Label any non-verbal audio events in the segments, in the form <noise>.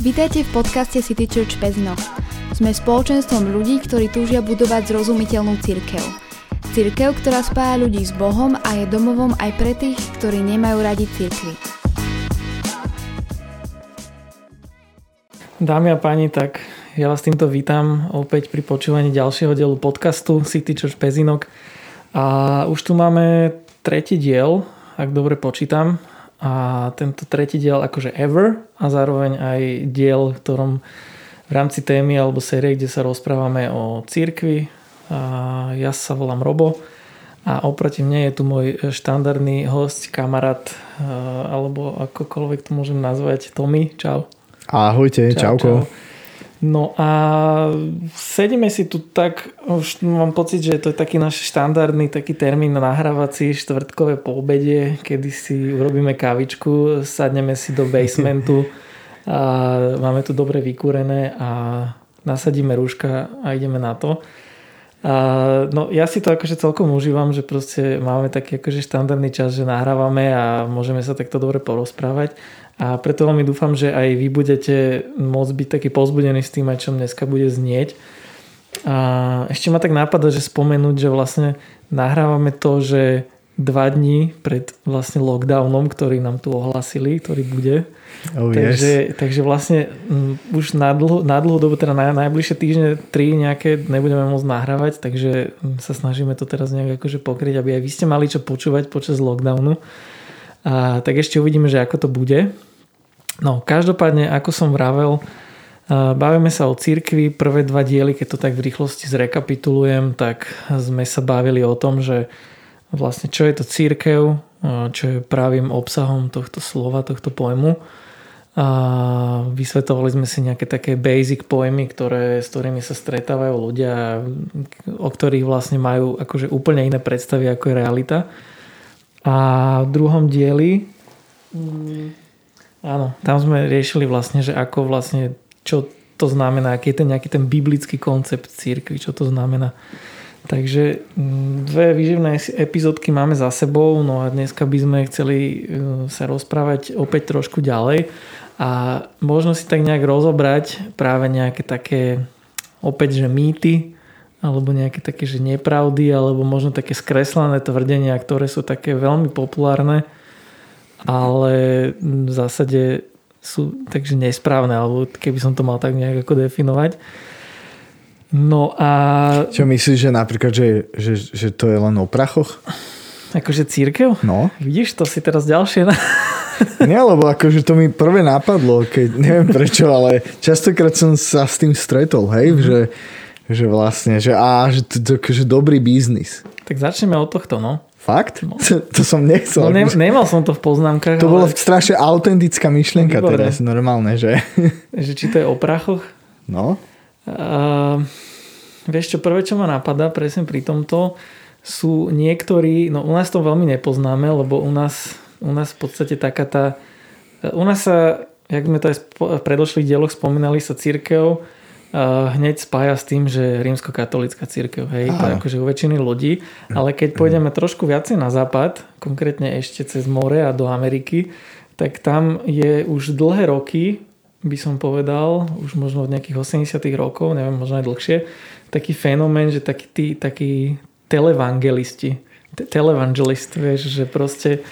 Vítajte v podcaste City Church Pezno. Sme spoločenstvom ľudí, ktorí túžia budovať zrozumiteľnú církev. Církev, ktorá spája ľudí s Bohom a je domovom aj pre tých, ktorí nemajú radi církvy. Dámy a páni, tak ja vás týmto vítam opäť pri počúvaní ďalšieho dielu podcastu City Church Pezinok. A už tu máme tretí diel, ak dobre počítam a tento tretí diel akože ever a zároveň aj diel, v ktorom v rámci témy alebo série, kde sa rozprávame o církvi. A ja sa volám Robo a oproti mne je tu môj štandardný host, kamarát alebo akokoľvek to môžem nazvať, Tommy. Čau. Ahojte, čau, čauko. Čau. No a sedíme si tu tak, už mám pocit, že to je taký náš štandardný taký termín nahrávací štvrtkové po obede, kedy si urobíme kávičku, sadneme si do basementu a máme tu dobre vykúrené a nasadíme rúška a ideme na to. A, no ja si to akože celkom užívam, že proste máme taký akože štandardný čas, že nahrávame a môžeme sa takto dobre porozprávať. A preto veľmi dúfam, že aj vy budete môcť byť taký pozbudení s tým, aj čo dneska bude znieť. A ešte ma tak nápada, že spomenúť, že vlastne nahrávame to, že dva dní pred vlastne lockdownom, ktorý nám tu ohlasili, ktorý bude. Oh, takže, yes. takže vlastne m, už na, dlho, na dlhú dobu, teda na najbližšie týždne, tri nejaké nebudeme môcť nahrávať, takže sa snažíme to teraz nejak akože pokryť, aby aj vy ste mali čo počúvať počas lockdownu. A tak ešte uvidíme, že ako to bude. No, každopádne, ako som vravel, bavíme sa o cirkvi. Prvé dva diely, keď to tak v rýchlosti zrekapitulujem, tak sme sa bavili o tom, že vlastne čo je to církev, čo je právým obsahom tohto slova, tohto pojmu. A vysvetovali sme si nejaké také basic pojmy, ktoré, s ktorými sa stretávajú ľudia, o ktorých vlastne majú akože úplne iné predstavy ako je realita. A v druhom dieli Áno, tam sme riešili vlastne, že ako vlastne, čo to znamená, aký je ten nejaký ten biblický koncept církvy, čo to znamená. Takže mm, dve výživné epizódky máme za sebou, no a dneska by sme chceli e, sa rozprávať opäť trošku ďalej a možno si tak nejak rozobrať práve nejaké také opäť, že mýty, alebo nejaké také, že nepravdy, alebo možno také skreslené tvrdenia, ktoré sú také veľmi populárne ale v zásade sú takže nesprávne, alebo keby som to mal tak nejak ako definovať. No a... Čo myslíš, že napríklad, že, že, že to je len o prachoch? Akože církev? No. Vidíš, to si teraz ďalšie... <laughs> Nie, lebo akože to mi prvé napadlo, keď neviem prečo, ale častokrát som sa s tým stretol, hej, mm-hmm. že, že vlastne, že á, že to, to, že dobrý biznis. Tak začneme od tohto, no. Fakt? No. <laughs> To, som nechcel. No, ne, nemal som to v poznámkach. To ale... bola strašne autentická myšlienka Výborné. teraz, normálne, že? <laughs> že či to je o prachoch? No. Uh, vieš čo, prvé, čo ma napadá presne pri tomto, sú niektorí, no u nás to veľmi nepoznáme, lebo u nás, u nás v podstate taká tá, u nás sa, jak sme to aj v predošlých dieloch spomínali, sa církev hneď spája s tým, že rímsko-katolická církev, hej, to je akože u väčšiny ľudí, ale keď pôjdeme trošku viacej na západ, konkrétne ešte cez more a do Ameriky, tak tam je už dlhé roky, by som povedal, už možno od nejakých 80 rokov, neviem, možno aj dlhšie, taký fenomén, že takí, tí, takí televangelisti, televangelist, vieš, že proste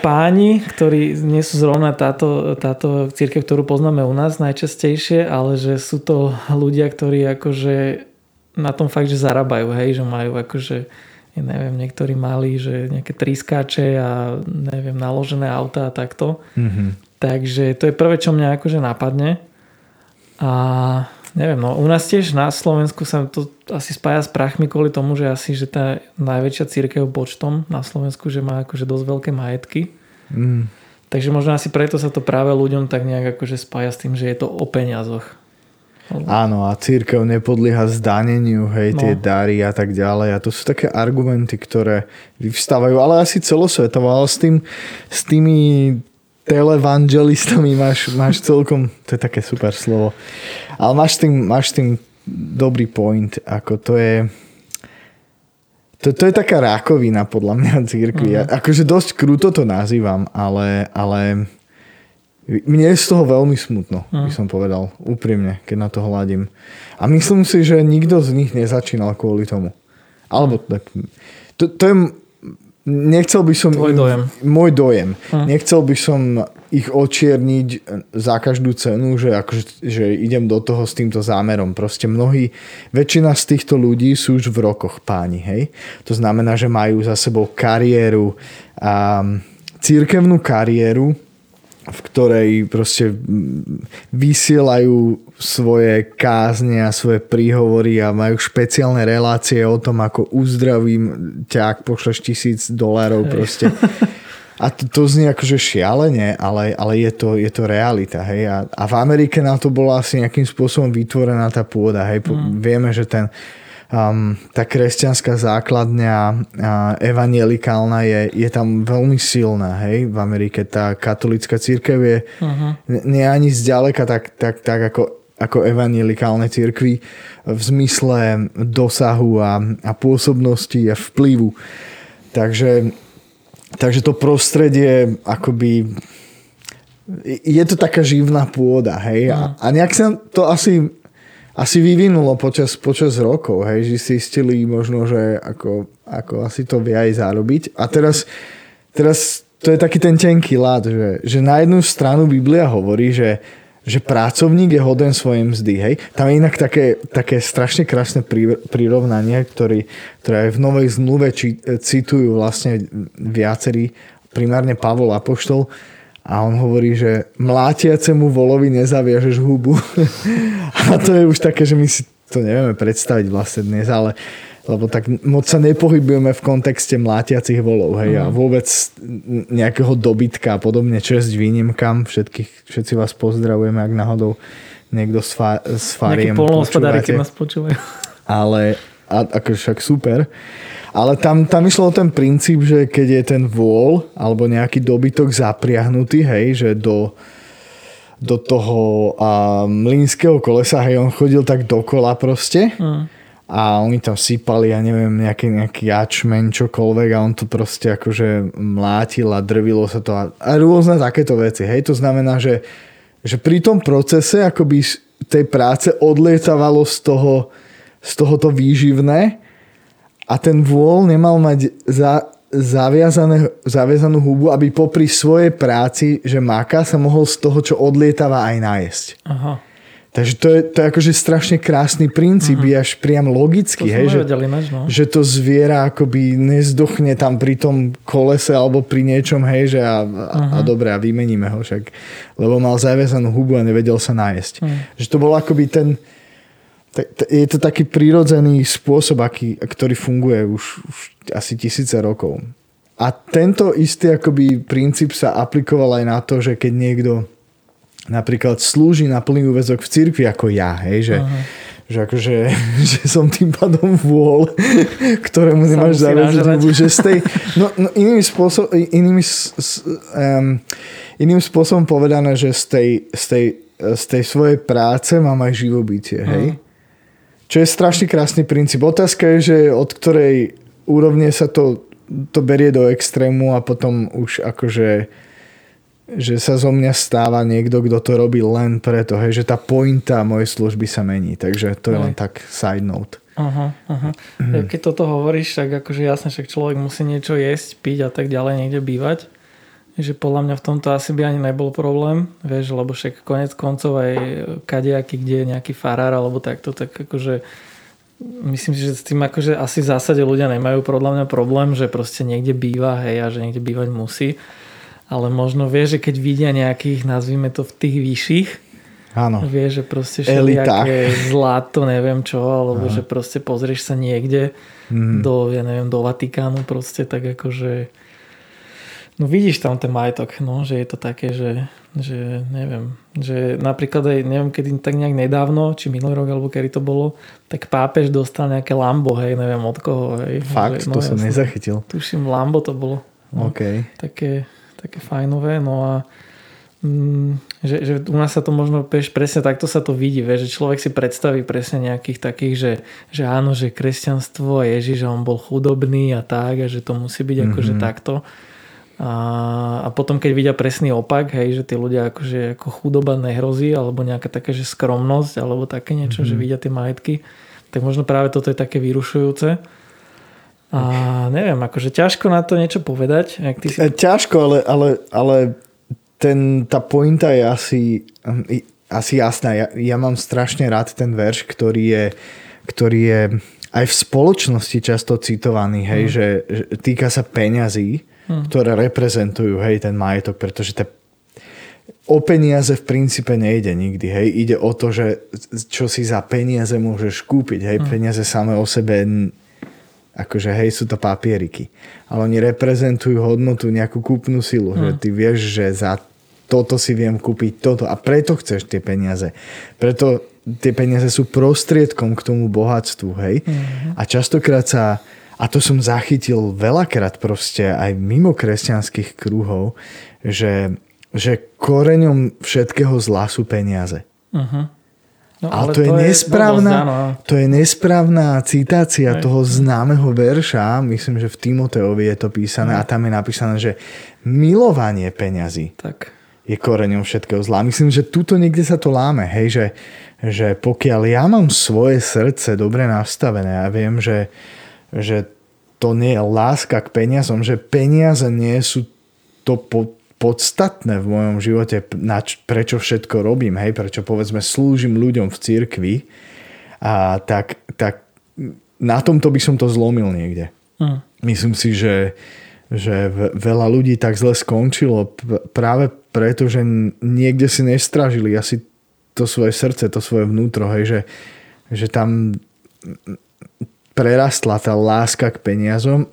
páni, ktorí nie sú zrovna táto, táto církev, ktorú poznáme u nás najčastejšie, ale že sú to ľudia, ktorí akože na tom fakt, že zarábajú, hej, že majú akože ja neviem, niektorí mali, že nejaké triskáče a neviem, naložené auta a takto. Mm-hmm. Takže to je prvé, čo mňa akože napadne. A neviem, no u nás tiež na Slovensku sa to asi spája s prachmi kvôli tomu, že asi, že tá najväčšia církev počtom na Slovensku, že má akože dosť veľké majetky. Mm. Takže možno asi preto sa to práve ľuďom tak nejak akože spája s tým, že je to o peniazoch. Áno, a církev nepodlieha zdaneniu, hej, no. tie dary a tak ďalej. A to sú také argumenty, ktoré vyvstávajú, ale asi celosvetovo, ale s, tým, s tými televangelistami máš, máš celkom, to je také super slovo, ale máš tým, máš tým dobrý point, ako to je to, to je taká rákovina podľa mňa církvy. Mm. Akože dosť krúto to nazývam, ale, ale mne je z toho veľmi smutno, Hm. by som povedal, úprimne, keď na to hľadím. A myslím si, že nikto z nich nezačínal kvôli tomu. Alebo tak... To, to je... Nechcel by som... Tvoj dojem. Môj dojem. Hm. Nechcel by som ich očierniť za každú cenu, že, akože, že idem do toho s týmto zámerom. Proste mnohí, väčšina z týchto ľudí sú už v rokoch páni, hej? To znamená, že majú za sebou kariéru, a církevnú kariéru, v ktorej proste vysielajú svoje kázne a svoje príhovory a majú špeciálne relácie o tom, ako uzdravím ťa, ak pošleš tisíc dolárov proste. A to, to znie akože šialene, ale, ale je, to, je to realita. Hej? A, a v Amerike na to bola asi nejakým spôsobom vytvorená tá pôda. Hej? Mm. Vieme, že ten, um, tá kresťanská základňa uh, evangelikálna je, je tam veľmi silná. Hej? V Amerike tá katolická církev je uh-huh. nie ani zďaleka tak, tak, tak ako, ako evangelikálne církvy v zmysle dosahu a, a pôsobnosti a vplyvu. Takže Takže to prostredie akoby je to taká živná pôda, hej. A, a nejak sa to asi, asi vyvinulo počas, počas rokov, hej, že si istili možno, že ako, ako asi to vie aj zarobiť. A teraz, teraz to je taký ten tenký lad, že, že na jednu stranu Biblia hovorí, že, že pracovník je hoden svojej mzdy. Hej? Tam je inak také, také strašne krásne prirovnanie, ktorý, ktoré aj v Novej zmluve či, citujú vlastne viacerí, primárne Pavol Apoštol, a on hovorí, že mlátiacemu volovi nezaviažeš hubu. <laughs> a to je už také, že my si to nevieme predstaviť vlastne dnes, ale lebo tak moc sa nepohybujeme v kontexte mlátiacich volov, hej, mm. a vôbec nejakého dobytka a podobne, čest výnimkám, všetkých, všetci vás pozdravujeme, ak náhodou niekto s, fa, s fariem počúvate. keď nás počúvajú. Ale, a, ako však super. Ale tam, tam išlo o ten princíp, že keď je ten vôľ alebo nejaký dobytok zapriahnutý, hej, že do, do toho a, mlínskeho kolesa, hej, on chodil tak dokola proste. Mm a oni tam sypali, ja neviem, nejaký, nejaký jačmen, čokoľvek a on to proste akože mlátil a drvilo sa to a, a rôzne takéto veci. Hej, to znamená, že, že pri tom procese akoby tej práce odlietavalo z toho, z tohoto výživné a ten vôľ nemal mať za, zaviazané, zaviazanú hubu, aby popri svojej práci, že máka, sa mohol z toho, čo odlietava aj nájsť. Aha. Takže to je, to je akože strašne krásny princíp, uh-huh. je až priam logický, to hej, že, než, no. že to zviera akoby nezdochne tam pri tom kolese alebo pri niečom, hej, že a, uh-huh. a, a dobre, a vymeníme ho však, lebo mal zaviazanú hubu a nevedel sa nájsť. Uh-huh. Že to bol akoby ten, je to taký prirodzený spôsob, aký, ktorý funguje už, už asi tisíce rokov. A tento istý akoby princíp sa aplikoval aj na to, že keď niekto napríklad slúži na plný úvezok v cirkvi ako ja, hej, že, uh-huh. že akože, <laughs> že som tým pádom vôľ, <laughs> ktorému nemáš záväzť, že z tej, <laughs> no, no inými, spôsob, inými, um, iným spôsobom povedané, že z tej, z tej, z tej svojej práce mám aj živobytie, hej. Uh-huh. Čo je strašne krásny princíp. Otázka je, že od ktorej úrovne sa to, to berie do extrému a potom už akože že sa zo mňa stáva niekto, kto to robí len preto, hej, že tá pointa mojej služby sa mení. Takže to je len tak side note. Aha, aha. Mm. Keď toto hovoríš, tak akože jasne, však človek musí niečo jesť, piť a tak ďalej, niekde bývať. Že podľa mňa v tomto asi by ani nebol problém, vieš, lebo však konec koncov aj kadejaký, kde je nejaký farár alebo takto, tak akože myslím si, že s tým akože asi v zásade ľudia nemajú podľa mňa problém, že proste niekde býva, hej, a že niekde bývať musí ale možno vie, že keď vidia nejakých, nazvime to v tých vyšších, Áno. Vie, že proste všelijaké zlato, neviem čo, alebo Áno. že proste pozrieš sa niekde mm. do, ja neviem, do Vatikánu proste, tak akože no vidíš tam ten majetok, no, že je to také, že, že neviem, že napríklad aj, neviem, kedy tak nejak nedávno, či minulý rok, alebo kedy to bolo, tak pápež dostal nejaké Lambo, hej, neviem od koho, hej. Fakt, že, no, to som nezachytil. Tuším, Lambo to bolo. No, OK. Také, také fajnové, no a mm, že, že u nás sa to možno vieš, presne takto sa to vidí, vieš, že človek si predstaví presne nejakých takých, že, že áno, že kresťanstvo Ježiš, že on bol chudobný a tak a že to musí byť mm-hmm. akože takto A, a potom keď vidia presný opak, hej, že tí ľudia akože ako chudoba nehrozí, alebo nejaká taká, že skromnosť, alebo také niečo, mm-hmm. že vidia tie majetky, tak možno práve toto je také vyrušujúce. A neviem, akože ťažko na to niečo povedať. Jak ty si... E, ťažko, ale, ale, ale ten, tá pointa je asi, asi jasná. Ja, ja mám strašne rád ten verš, ktorý je, ktorý je aj v spoločnosti často citovaný, hej, mm. že, že týka sa peňazí hmm. ktoré reprezentujú hej, ten majetok, pretože te, o peniaze v princípe nejde nikdy. Hej. Ide o to, že čo si za peniaze môžeš kúpiť. Hej. Hmm. Peniaze samé o sebe akože hej, sú to papieriky. Ale oni reprezentujú hodnotu, nejakú kúpnu silu. Hmm. Že ty vieš, že za toto si viem kúpiť toto a preto chceš tie peniaze. Preto tie peniaze sú prostriedkom k tomu bohatstvu, hej. Mm-hmm. A častokrát sa a to som zachytil veľakrát proste aj mimo kresťanských kruhov, že, že koreňom všetkého zla sú peniaze. Uh-huh. No, ale, ale to, to, je nesprávna, je to je nesprávna citácia aj, toho známeho verša, myslím, že v Timoteovi je to písané aj. a tam je napísané, že milovanie peňazí tak. je koreňom všetkého zla. Myslím, že tuto niekde sa to láme, hej, že, že pokiaľ ja mám svoje srdce dobre nastavené a viem, že, že to nie je láska k peniazom, že peniaze nie sú to po, podstatné v mojom živote, na č, prečo všetko robím, hej, prečo povedzme slúžim ľuďom v cirkvi, a tak, tak na tomto by som to zlomil niekde. Mm. Myslím si, že, že veľa ľudí tak zle skončilo práve preto, že niekde si nestražili asi to svoje srdce, to svoje vnútro, hej, že, že tam prerastla tá láska k peniazom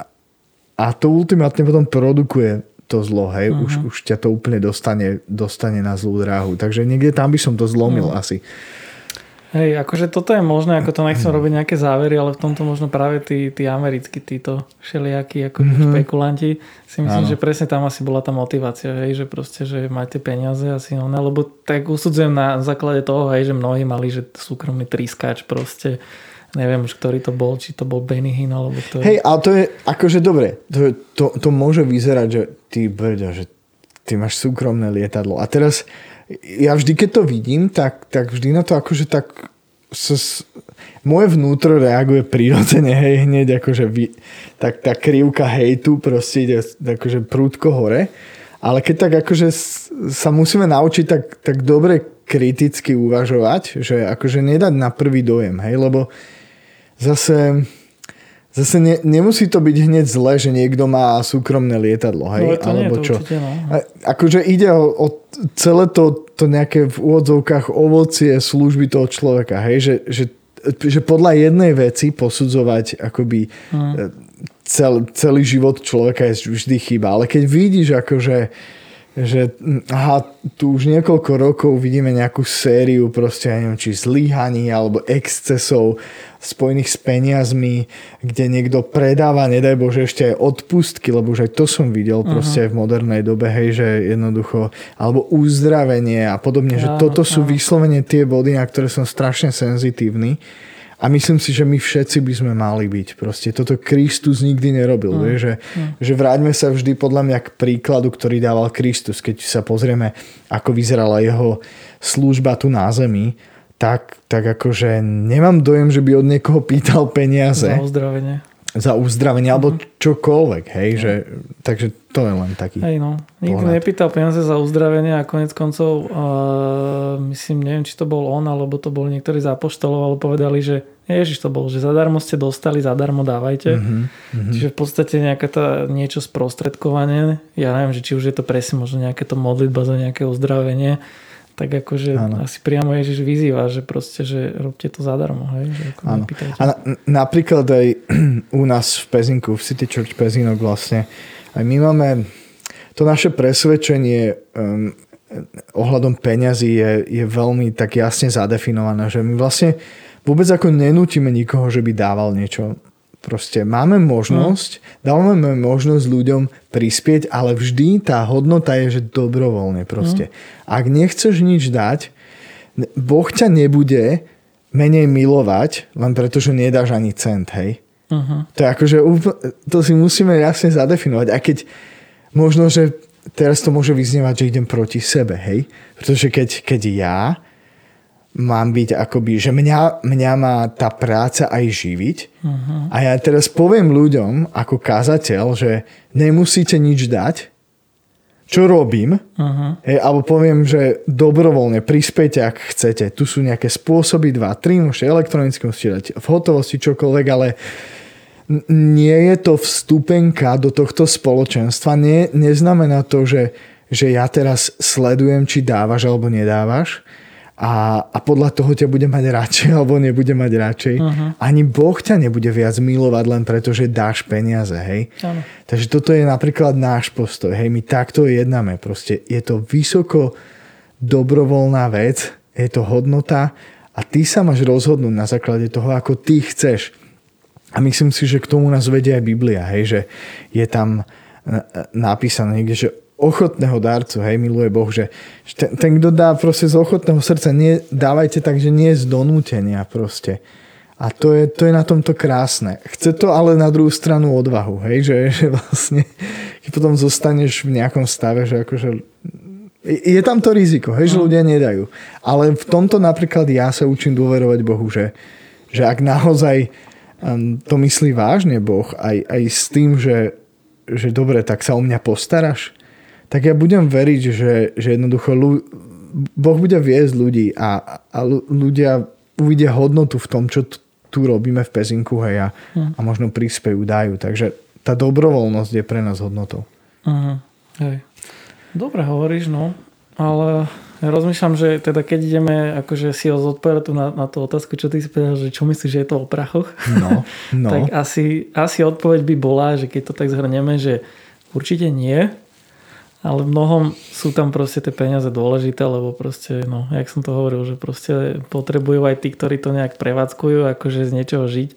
a to ultimátne potom produkuje to zlo, hej, uh-huh. už, mhm. už ťa to úplne dostane, dostane na zlú dráhu. Takže niekde tam by som to zlomil uh-huh. asi. Hej, akože toto je možné, ako to nechcem robiť nejaké závery, ale v tomto možno práve tí, tí americkí, títo všelijakí ako mm-hmm. špekulanti, si myslím, ano. že presne tam asi bola tá motivácia, hej, že proste, že máte peniaze asi ono, lebo tak usudzujem na základe toho, hej, že mnohí mali, že súkromný trískač proste, neviem už, ktorý to bol, či to bol Benny Hinn, alebo ktorý... Hej, ale to je, akože dobre, to, to, to môže vyzerať, že ty brďo, že ty máš súkromné lietadlo. A teraz, ja vždy, keď to vidím, tak, tak vždy na to akože tak sa, moje vnútro reaguje prirodzene, hej, hneď akože vy, tak tá krivka hejtu proste ide akože prúdko hore. Ale keď tak akože sa musíme naučiť tak, tak dobre kriticky uvažovať, že akože nedať na prvý dojem, hej, lebo zase, zase ne, nemusí to byť hneď zle, že niekto má súkromné lietadlo, hej? No, to alebo nie, to čo. Určite, no. A, akože ide o, o celé to, to nejaké v úvodzovkách ovocie služby toho človeka, hej? Že, že, že podľa jednej veci posudzovať akoby hmm. cel, celý život človeka je vždy chyba, ale keď vidíš akože že hm, aha, tu už niekoľko rokov vidíme nejakú sériu proste, ja neviem, či zlíhaní alebo excesov spojených s peniazmi, kde niekto predáva, nedaj Bože, ešte aj odpustky, lebo už aj to som videl uh-huh. proste v modernej dobe, hej, že jednoducho, alebo uzdravenie a podobne, že toto sú vyslovene tie body, na ktoré som strašne senzitívny a myslím si, že my všetci by sme mali byť. Proste toto Kristus nikdy nerobil. Mm. Vie, že, mm. že vráťme sa vždy podľa mňa k príkladu, ktorý dával Kristus. Keď sa pozrieme, ako vyzerala jeho služba tu na zemi, tak, tak akože nemám dojem, že by od niekoho pýtal peniaze. Za uzdravenie za uzdravenie, alebo mhm. čokoľvek, hej, že, takže to je len taký Hej, no. Nikto pohľad. nepýtal peniaze za uzdravenie a konec koncov uh, myslím, neviem, či to bol on, alebo to bol niektorý z apoštolov, ale povedali, že Ježiš to bol, že zadarmo ste dostali, zadarmo dávajte. Mm-hmm. Čiže v podstate nejaké tá, niečo sprostredkovanie, ja neviem, že či už je to presne možno nejaké to modlitba za nejaké uzdravenie, tak akože ano. asi priamo Ježiš vyzýva, že proste, že robte to zadarmo. Hej? Že ako A na, napríklad aj <clears throat> u nás v Pezinku, v City Church Pezinok vlastne, aj my máme to naše presvedčenie um, ohľadom peňazí je, je veľmi tak jasne zadefinované, že my vlastne vôbec ako nenútime nikoho, že by dával niečo Proste máme možnosť, hmm. dávame možnosť ľuďom prispieť, ale vždy tá hodnota je, že dobrovoľne proste. Hmm. Ak nechceš nič dať, Boh ťa nebude menej milovať, len preto, že nedáš ani cent, hej. Uh-huh. To je akože, to si musíme jasne zadefinovať. A keď možno, že teraz to môže vyznievať, že idem proti sebe, hej? Pretože keď, keď ja mám byť akoby, že mňa, mňa má tá práca aj živiť uh-huh. a ja teraz poviem ľuďom ako kazateľ, že nemusíte nič dať, čo robím, uh-huh. hej, alebo poviem, že dobrovoľne prispejte, ak chcete. Tu sú nejaké spôsoby, dva, tri, môžete elektronicky, musíte dať v hotovosti čokoľvek, ale nie je to vstupenka do tohto spoločenstva. Nie, neznamená to, že, že ja teraz sledujem, či dávaš alebo nedávaš a, a podľa toho ťa bude mať radšej <laughs> alebo nebude mať radšej. Uh-huh. Ani Boh ťa nebude viac milovať len preto, že dáš peniaze. Hej? Takže toto je napríklad náš postoj. Hej? My takto jednáme. Proste je to vysoko dobrovoľná vec, je to hodnota a ty sa máš rozhodnúť na základe toho, ako ty chceš. A myslím si, že k tomu nás vedie aj Biblia, hej? že je tam napísané niekde, že ochotného darcu, hej, miluje Boh, že ten, ten kto dá proste z ochotného srdca, nie, dávajte tak, že nie z donútenia proste. A to je, to je na tomto krásne. Chce to ale na druhú stranu odvahu, hej, že, že vlastne keď potom zostaneš v nejakom stave, že akože je tam to riziko, hej, že ľudia nedajú. Ale v tomto napríklad ja sa učím dôverovať Bohu, že, že ak naozaj um, to myslí vážne Boh, aj, aj s tým, že, že dobre, tak sa o mňa postaraš, tak ja budem veriť, že, že jednoducho ľu, Boh bude viesť ľudí a, a ľudia uvidia hodnotu v tom, čo t- tu robíme v Pezinku hej, a, hmm. a možno príspejú, dajú. Takže tá dobrovoľnosť je pre nás hodnotou. Uh-huh. Hej. Dobre hovoríš, no, ale ja rozmýšľam, že teda keď ideme akože si zodpovedať na, na tú otázku, čo ty si povedal, že čo myslíš, že je to o prachoch, no, <laughs> no. tak asi, asi odpoveď by bola, že keď to tak zhrnieme, že určite nie, ale v mnohom sú tam proste tie peniaze dôležité, lebo proste, no, jak som to hovoril, že proste potrebujú aj tí, ktorí to nejak prevádzkujú, akože z niečoho žiť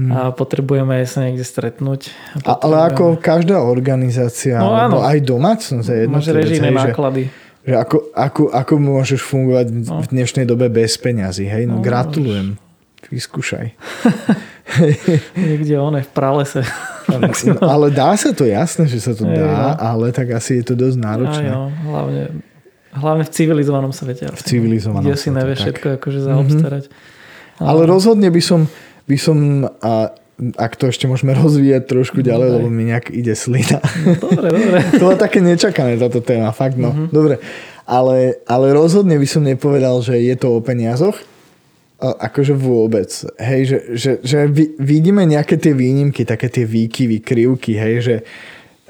hmm. a potrebujeme aj sa niekde stretnúť. A, ale ako každá organizácia, no, áno. aj domácnosť je jedno. Máš režijné náklady. Že ako, ako, ako môžeš fungovať no. v dnešnej dobe bez peňazí, hej? No, no gratulujem. Vyskúšaj. <laughs> <laughs> Niekde one v pralese. Ale dá sa to, jasné, že sa to dá, ale tak asi je to dosť náročné. Aj, jo, hlavne, hlavne v civilizovanom svete. V civilizovanom Kde si nevieš všetko akože zaobstarať. Mm-hmm. Ale, ale rozhodne by som, by som a, ak to ešte môžeme <laughs> rozvíjať trošku ďalej, lebo mi nejak ide slina. No, dobre, dobre. <laughs> to bolo také nečakané táto téma, fakt no. Mm-hmm. Dobre, ale, ale rozhodne by som nepovedal, že je to o peniazoch, akože vôbec. Hej, že, že, že vidíme nejaké tie výnimky, také tie výkyvy, krivky, hej, že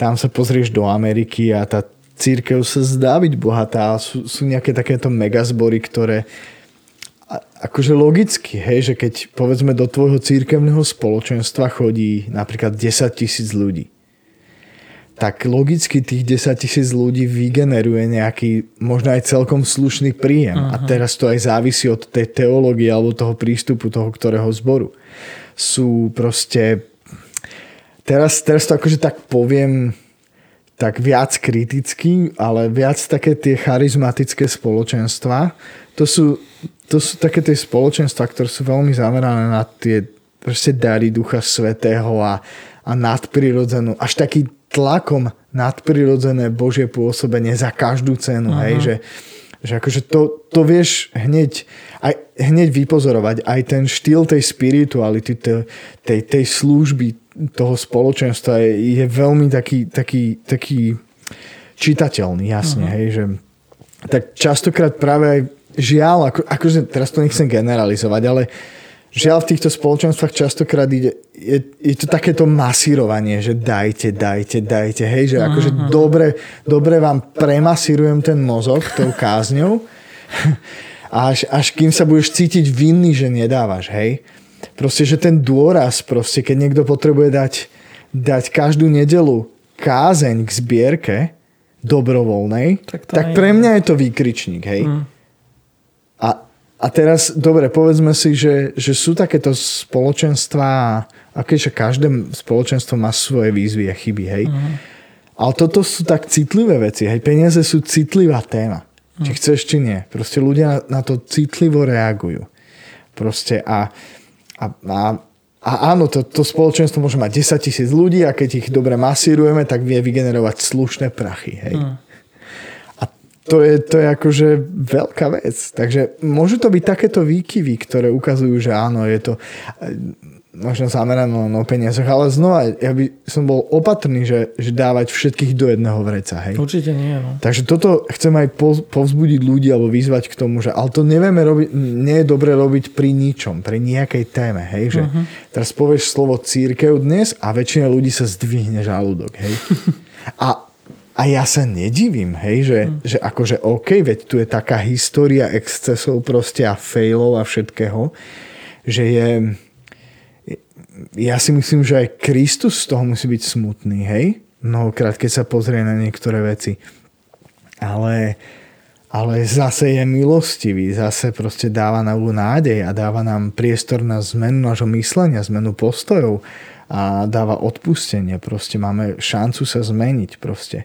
tam sa pozrieš do Ameriky a tá církev sa zdá byť bohatá. Sú, sú nejaké takéto megazbory, ktoré akože logicky, hej, že keď povedzme do tvojho církevného spoločenstva chodí napríklad 10 tisíc ľudí tak logicky tých 10 tisíc ľudí vygeneruje nejaký možno aj celkom slušný príjem. Uh-huh. A teraz to aj závisí od tej teológie alebo toho prístupu toho ktorého zboru. Sú proste... Teraz, teraz to akože tak poviem tak viac kriticky, ale viac také tie charizmatické spoločenstva. To sú, to sú také tie spoločenstva, ktoré sú veľmi zamerané na tie proste dary Ducha Svetého a, a nadprirodzenú, až taký tlakom nadprirodzené Božie pôsobenie za každú cenu. Uh-huh. Hej, že, že akože to, to vieš hneď, aj, hneď vypozorovať. Aj ten štýl tej spirituality, tej, tej, tej služby toho spoločenstva je, je veľmi taký, taký, taký čitateľný, jasne. Uh-huh. Hej, že, tak častokrát práve aj žiaľ, ako, akože teraz to nechcem generalizovať, ale žiaľ v týchto spoločenstvách častokrát ide, je, je to takéto masírovanie, že dajte, dajte, dajte, hej, že akože uh-huh. dobre, dobre vám premasírujem ten mozog tou kázňou <laughs> až, až kým sa budeš cítiť vinný, že nedávaš, hej. Proste, že ten dôraz, proste, keď niekto potrebuje dať, dať každú nedelu kázeň k zbierke dobrovoľnej, tak, tak pre mňa je to výkričník, hej. Uh-huh. A teraz, dobre, povedzme si, že, že sú takéto spoločenstva, a keďže každé spoločenstvo má svoje výzvy a chyby, hej. Uh-huh. Ale toto sú tak citlivé veci, hej. Peniaze sú citlivá téma. Uh-huh. Či mhm. chceš, či nie. Proste ľudia na to citlivo reagujú. Proste a, a, a a áno, to, to spoločenstvo môže mať 10 tisíc ľudí a keď ich dobre masírujeme, tak vie vygenerovať slušné prachy. Hej. Mm. To je, to je akože veľká vec. Takže môžu to byť takéto výkyvy, ktoré ukazujú, že áno, je to možno zamerané len o peniazoch, ale znova, ja by som bol opatrný, že, že dávať všetkých do jedného vreca. Hej. Určite nie. No. Takže toto chcem aj povzbudiť ľudí alebo vyzvať k tomu, že ale to nevieme robiť, nie je dobre robiť pri ničom, pri nejakej téme. Hej, že uh-huh. teraz povieš slovo církev dnes a väčšina ľudí sa zdvihne žalúdok. Hej. <laughs> a a ja sa nedivím, hej, že, hmm. že akože OK, veď tu je taká história excesov proste a failov a všetkého, že je, ja si myslím, že aj Kristus z toho musí byť smutný, hej? Mnohokrát, keď sa pozrie na niektoré veci. Ale, ale zase je milostivý, zase proste dáva nám nádej a dáva nám priestor na zmenu nášho myslenia, zmenu postojov a dáva odpustenie. Proste máme šancu sa zmeniť proste.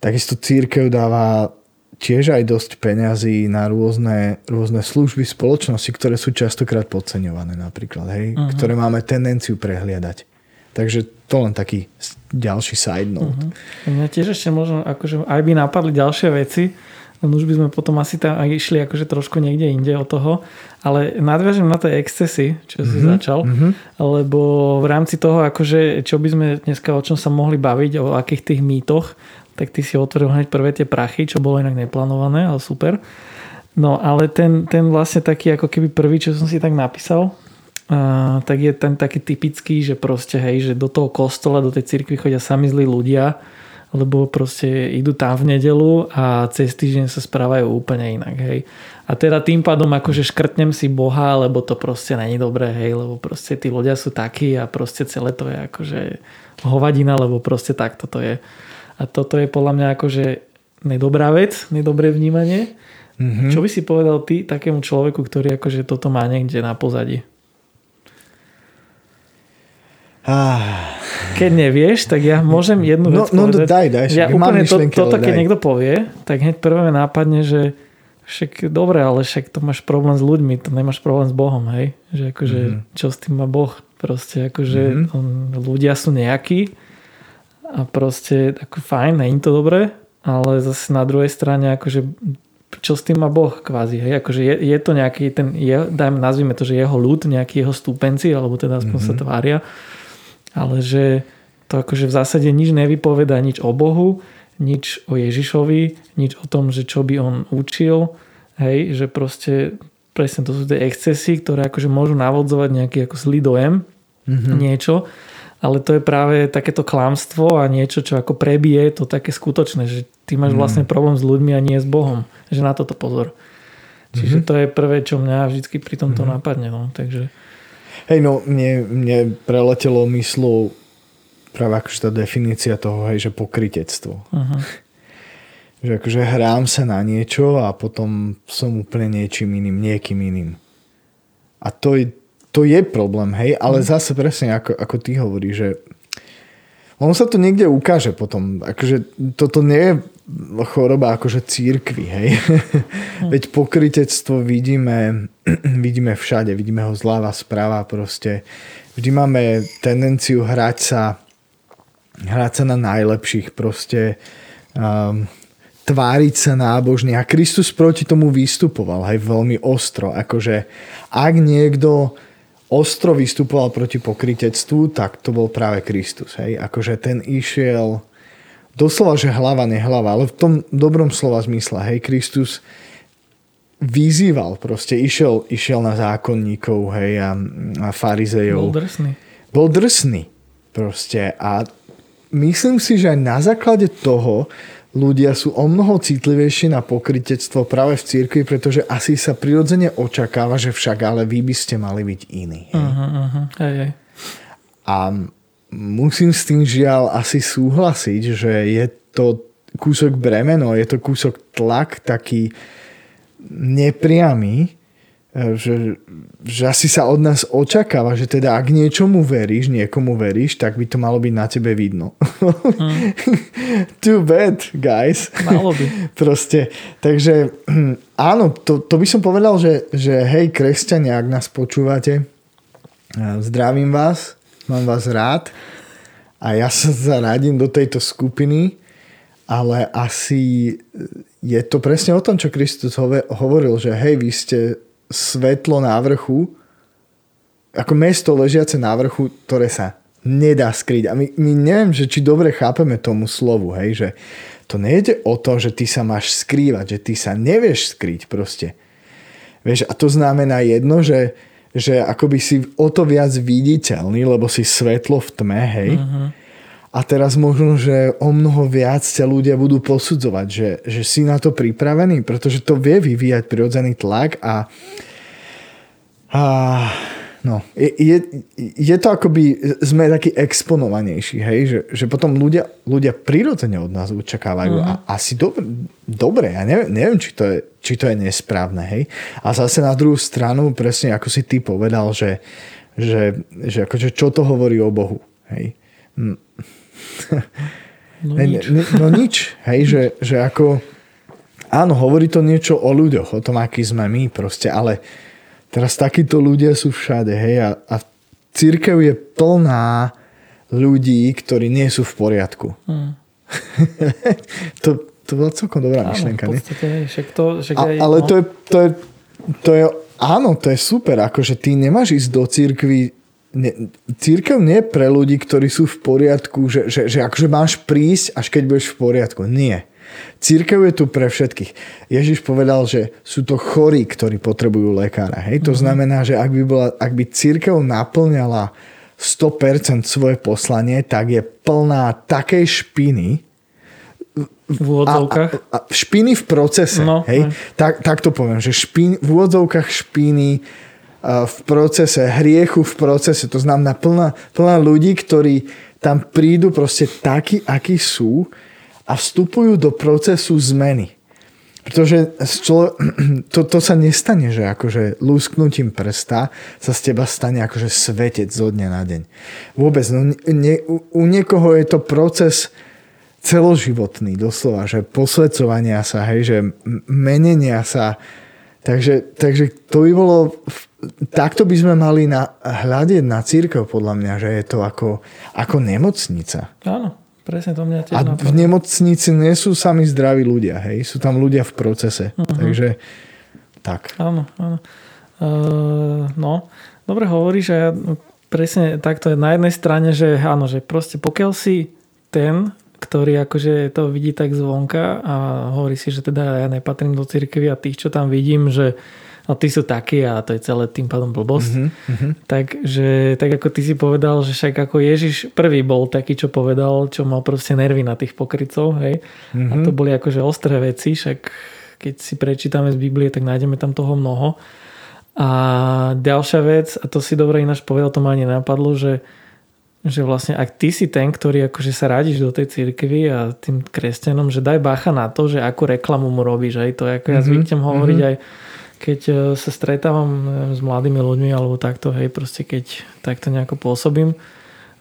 Takisto církev dáva tiež aj dosť peňazí na rôzne, rôzne služby spoločnosti, ktoré sú častokrát podceňované napríklad, hej, uh-huh. ktoré máme tendenciu prehliadať. Takže to len taký ďalší side note. Uh-huh. Mňa tiež ešte možno, akože aj by napadli ďalšie veci, len už by sme potom asi tam išli akože trošku niekde inde od toho, ale nadviažem na tie excesy, čo si uh-huh. začal, uh-huh. lebo v rámci toho, akože, čo by sme dneska o čom sa mohli baviť, o akých tých mýtoch, tak ty si otvoril hneď prvé tie prachy, čo bolo inak neplánované, ale super. No ale ten, ten vlastne taký ako keby prvý, čo som si tak napísal, uh, tak je ten taký typický, že proste hej, že do toho kostola, do tej cirkvi chodia sami zlí ľudia, lebo proste idú tam v nedelu a cez týždeň sa správajú úplne inak, hej. A teda tým pádom akože škrtnem si Boha, lebo to proste není dobré, hej, lebo proste tí ľudia sú takí a proste celé to je akože hovadina, lebo proste takto to je. A toto je podľa mňa akože nedobrá vec, nedobré vnímanie. Mm-hmm. Čo by si povedal ty takému človeku, ktorý akože toto má niekde na pozadí? Ah. Keď nevieš, tak ja môžem jednu no, vec no, povedať. No daj, daj. Ja úplne to, toto, keď daj. niekto povie, tak hneď prvé nápadne, že však dobre, ale však to máš problém s ľuďmi, to nemáš problém s Bohom, hej? Že akože, mm-hmm. čo s tým má Boh? Proste akože mm-hmm. on, ľudia sú nejakí a proste ako fajn, není to dobré, ale zase na druhej strane akože čo s tým má Boh kvázi, hej, akože je, je to nejaký ten, je, dajme, nazvime to, že jeho ľud, nejaký jeho stúpenci, alebo teda aspoň mm-hmm. sa mhm. tvária, ale že to akože v zásade nič nevypoveda, nič o Bohu, nič o Ježišovi, nič o tom, že čo by on učil, hej, že proste presne to sú tie excesy, ktoré akože môžu navodzovať nejaký ako zlý dojem, mm-hmm. niečo, ale to je práve takéto klamstvo a niečo, čo ako prebije to také skutočné, že ty máš mm. vlastne problém s ľuďmi a nie s Bohom. Že na toto pozor. Čiže mm-hmm. to je prvé, čo mňa vždy pri tomto mm-hmm. napadne. No. Takže... Hej, no mne, mne preletelo myslou práve akože tá definícia toho, hej, že pokrytectvo. Uh-huh. že akože hrám sa na niečo a potom som úplne niečím iným, niekým iným. A to je, to je problém, hej, ale mm. zase presne ako, ako ty hovoríš, že ono sa to niekde ukáže potom. Akože toto nie je choroba akože církvy, hej. Mm. Veď pokrytectvo vidíme, <clears throat> vidíme všade, vidíme ho zľava, správa proste. Vždy máme tendenciu hrať sa hrať sa na najlepších proste um, tváriť sa nábožne a Kristus proti tomu vystupoval aj veľmi ostro. Akože ak niekto ostro vystupoval proti pokritectvu, tak to bol práve Kristus. Hej? Akože ten išiel doslova, že hlava, nehlava, ale v tom dobrom slova zmysle. Hej, Kristus vyzýval, proste išiel, išiel na zákonníkov hej, a, a farizejov. Bol drsný. Bol drsný. Proste. A myslím si, že aj na základe toho ľudia sú o mnoho citlivejší na pokrytectvo práve v cirkvi, pretože asi sa prirodzene očakáva, že však ale vy by ste mali byť iní. Uh-huh, uh-huh. Hej, hej. A musím s tým žiaľ asi súhlasiť, že je to kúsok bremeno, je to kúsok tlak taký nepriamy, že, že asi sa od nás očakáva, že teda ak niečomu veríš, niekomu veríš, tak by to malo byť na tebe vidno. Mm. <laughs> Too bad, guys. Malo by. <laughs> Proste, takže áno, to, to by som povedal, že, že hej, kresťania, ak nás počúvate, Zdravím vás, mám vás rád a ja sa zaradím do tejto skupiny, ale asi je to presne o tom, čo Kristus hovoril, že hej, vy ste svetlo na vrchu, ako mesto ležiace na vrchu, ktoré sa nedá skryť. A my, my neviem, že či dobre chápeme tomu slovu, hej, že to nejde o to, že ty sa máš skrývať, že ty sa nevieš skryť proste. Vieš, a to znamená jedno, že, že akoby si o to viac viditeľný, lebo si svetlo v tme, hej. Uh-huh. A teraz možno, že o mnoho viac ťa ľudia budú posudzovať, že, že si na to pripravený, pretože to vie vyvíjať prirodzený tlak a, a No, je, je, je to akoby, sme takí exponovanejší, hej, že, že potom ľudia, ľudia prirodzene od nás očakávajú uh-huh. a asi dobre, dobre ja neviem, neviem či, to je, či to je nesprávne, hej. A zase na druhú stranu, presne ako si ty povedal, že, že, že akože čo to hovorí o Bohu, hej. No <laughs> nič. Ne, no nič, <laughs> hej, že, že ako áno, hovorí to niečo o ľuďoch, o tom, aký sme my proste, ale Teraz takíto ľudia sú všade, hej, a, a církev je plná ľudí, ktorí nie sú v poriadku. Hmm. <laughs> to, to bola celkom dobrá áno, myšlienka. V podstate, nie? však to, však a, aj, ale no. to, je, to, je, to je, áno, to je super, akože ty nemáš ísť do církvy ne, církev nie je pre ľudí, ktorí sú v poriadku, že, že, že akože máš prísť, až keď budeš v poriadku. Nie. Církev je tu pre všetkých. Ježiš povedal, že sú to chorí, ktorí potrebujú lekára. Hej? To mm-hmm. znamená, že ak by, bola, ak by církev naplňala 100% svoje poslanie, tak je plná takej špiny, v úvodzovkách? A, a, a špiny v procese. No, hej? Tak, tak to poviem, že špín, v úvodzovkách špiny v procese, hriechu v procese. To znamená plná, plná ľudí, ktorí tam prídu proste takí, akí sú a vstupujú do procesu zmeny. Pretože <clears throat> to, to sa nestane, že akože lúsknutím prsta sa z teba stane akože svetec zo dňa na deň. Vôbec. No, nie, u, u niekoho je to proces celoživotný, doslova, že posvedcovania sa, hej, že menenia sa. Takže, takže to by bolo, takto by sme mali na, hľadiť na církev, podľa mňa, že je to ako, ako nemocnica. Áno. Presne to mňa tiež A napadlo. v nemocnici nie sú sami zdraví ľudia, hej? Sú tam ľudia v procese. Uh-huh. Takže tak. Áno, áno. Uh, no, dobre hovoríš, že ja presne takto je na jednej strane, že áno, že proste pokiaľ si ten, ktorý akože to vidí tak zvonka a hovorí si, že teda ja nepatrím do cirkvi a tých, čo tam vidím, že no tí sú takí a to je celé tým pádom blbosť. Mm-hmm. Takže tak ako ty si povedal, že však ako Ježiš prvý bol taký, čo povedal, čo mal proste nervy na tých pokrycov, hej. Mm-hmm. A to boli akože ostré veci, však keď si prečítame z Biblie, tak nájdeme tam toho mnoho. A ďalšia vec, a to si dobre ináč povedal, to ma ani napadlo, že že vlastne ak ty si ten, ktorý akože sa radíš do tej cirkvi a tým kresťanom, že daj bacha na to, že akú reklamu mu robíš. Aj to, ako ja mm-hmm. zvyknem hovoriť mm-hmm. aj keď e, sa stretávam neviem, s mladými ľuďmi alebo takto, hej, proste keď takto nejako pôsobím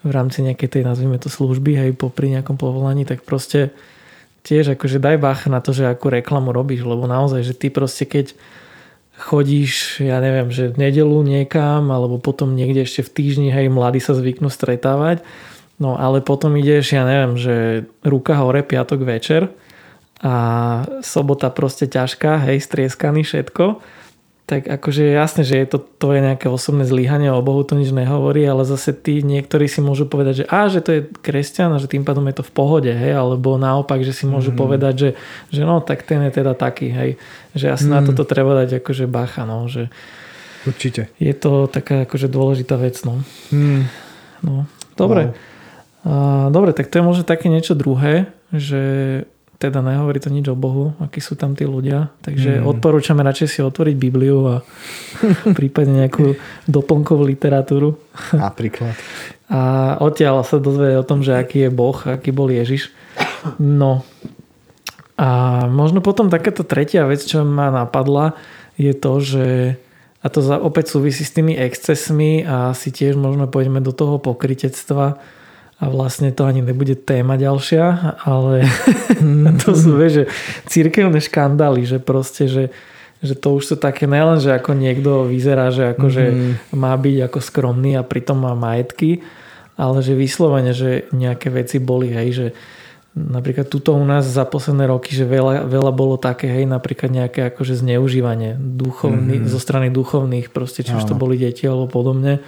v rámci nejakej tej, nazvime to služby, hej, popri nejakom povolaní, tak proste tiež akože daj bach na to, že akú reklamu robíš, lebo naozaj, že ty proste keď chodíš, ja neviem, že v nedelu niekam, alebo potom niekde ešte v týždni, hej, mladí sa zvyknú stretávať, no ale potom ideš, ja neviem, že ruka hore, piatok večer, a sobota proste ťažká, hej, strieskaný všetko, tak akože jasné, že je to, to je nejaké osobné zlyhanie, o Bohu to nič nehovorí, ale zase tí niektorí si môžu povedať, že a, že to je kresťan a že tým pádom je to v pohode, hej, alebo naopak, že si môžu mm. povedať, že, že no, tak ten je teda taký, hej, že asi mm. na toto treba dať akože bacha, no, že Určite. Je to taká akože dôležitá vec, no. Mm. No, dobre. Wow. A, dobre, tak to je možno také niečo druhé, že teda nehovorí to nič o Bohu, akí sú tam tí ľudia. Takže mm. odporúčame radšej si otvoriť Bibliu a <laughs> prípadne nejakú doplnkovú literatúru. Napríklad. <laughs> A odtiaľ sa dozvie o tom, že aký je Boh, aký bol Ježiš. No. A možno potom takáto tretia vec, čo ma napadla, je to, že a to opäť súvisí s tými excesmi a si tiež možno pôjdeme do toho pokritectva, a vlastne to ani nebude téma ďalšia, ale <laughs> to sú, vieš, že církevné škandály, že proste, že, že to už sú také nelen, že ako niekto vyzerá, že akože mm-hmm. má byť ako skromný a pritom má majetky, ale že vyslovene, že nejaké veci boli, hej, že napríklad tuto u nás za posledné roky, že veľa, veľa bolo také, hej, napríklad nejaké akože zneužívanie duchovný, mm-hmm. zo strany duchovných, proste či už to boli deti alebo podobne.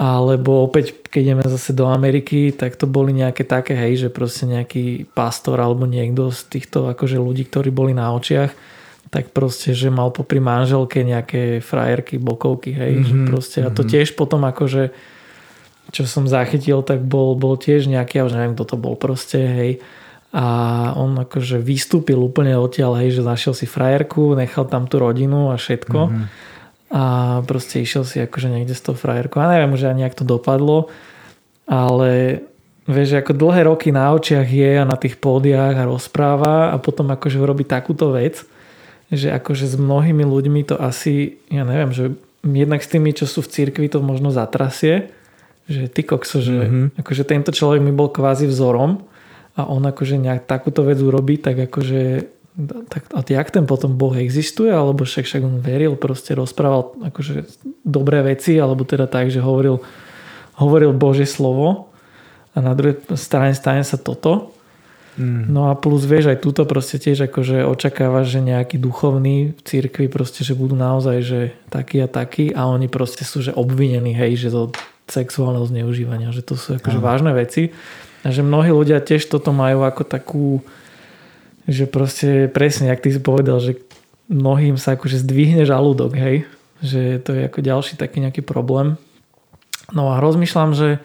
Alebo opäť, keď ideme zase do Ameriky, tak to boli nejaké také, hej, že proste nejaký pastor alebo niekto z týchto akože ľudí, ktorí boli na očiach, tak proste, že mal popri manželke nejaké frajerky, bokovky, hej, mm-hmm. že proste a to mhm. tiež potom akože čo som zachytil, tak bol, bol tiež nejaký, ja už neviem, kto to bol proste, hej, a on akože vystúpil úplne odtiaľ, hej, že našiel si frajerku, nechal tam tú rodinu a všetko mm-hmm. A proste išiel si akože niekde s tou frajerkou a neviem už ani, jak to dopadlo, ale vieš, ako dlhé roky na očiach je a na tých pódiách a rozpráva a potom akože robí takúto vec, že akože s mnohými ľuďmi to asi, ja neviem, že jednak s tými, čo sú v cirkvi, to možno zatrasie, že ty kokso, že mm-hmm. akože tento človek mi bol kvázi vzorom a on akože nejak takúto vec urobí, tak akože tak, a jak ten potom Boh existuje, alebo však, však on veril, proste rozprával akože dobré veci, alebo teda tak, že hovoril, hovoril Bože slovo? A na druhej strane stane sa toto? Mm. No a plus vieš, aj túto proste tiež akože očakávaš, že nejaký duchovný v cirkvi proste, že budú naozaj, že taký a taký a oni proste sú, že obvinení, hej, že to sexuálneho zneužívania, že to sú akože vážne veci. A že mnohí ľudia tiež toto majú ako takú že proste presne, jak ty si povedal, že mnohým sa akože zdvihne žalúdok, hej, že to je ako ďalší taký nejaký problém. No a rozmýšľam, že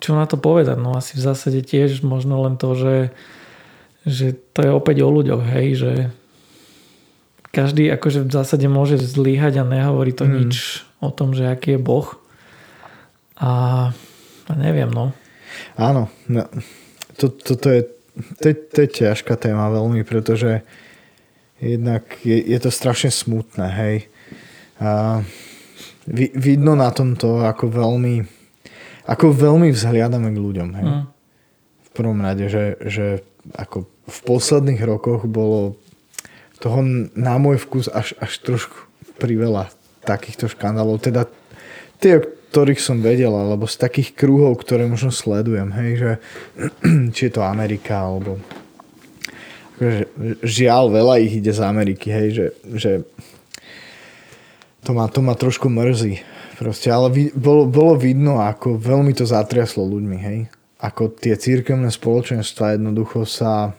čo na to povedať? No asi v zásade tiež možno len to, že, že to je opäť o ľuďoch, hej, že každý akože v zásade môže zlíhať a nehovorí to mm. nič o tom, že aký je Boh. A, a neviem, no. Áno, no, to, to, to, je, to, je, to je ťažká téma veľmi, pretože jednak je, je to strašne smutné, hej. A vidno na tomto, ako veľmi ako veľmi vzhliadame k ľuďom. Hej? Mm. V prvom rade, že, že ako v posledných rokoch bolo toho na môj vkus až, až trošku priveľa takýchto škandálov. Teda tie, ktorých som vedel, alebo z takých kruhov, ktoré možno sledujem, hej, že <clears throat> či je to Amerika, alebo že, žiaľ, veľa ich ide z Ameriky, hej, že, že to ma, to ma trošku mrzí, Proste, ale vid, bolo, bolo vidno, ako veľmi to zatriaslo ľuďmi, hej. Ako tie církevné spoločenstva jednoducho sa